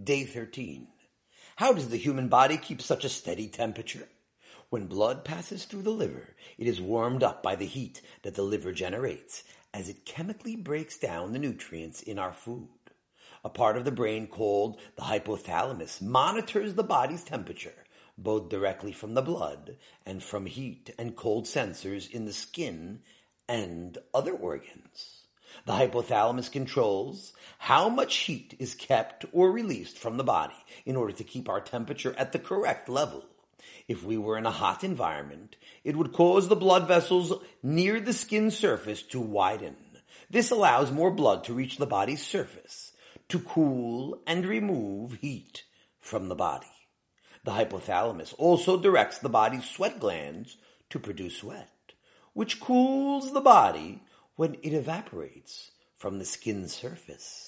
Day 13. How does the human body keep such a steady temperature? When blood passes through the liver, it is warmed up by the heat that the liver generates as it chemically breaks down the nutrients in our food. A part of the brain called the hypothalamus monitors the body's temperature, both directly from the blood and from heat and cold sensors in the skin and other organs. The hypothalamus controls how much heat is kept or released from the body in order to keep our temperature at the correct level. If we were in a hot environment, it would cause the blood vessels near the skin surface to widen. This allows more blood to reach the body's surface to cool and remove heat from the body. The hypothalamus also directs the body's sweat glands to produce sweat, which cools the body when it evaporates from the skin surface.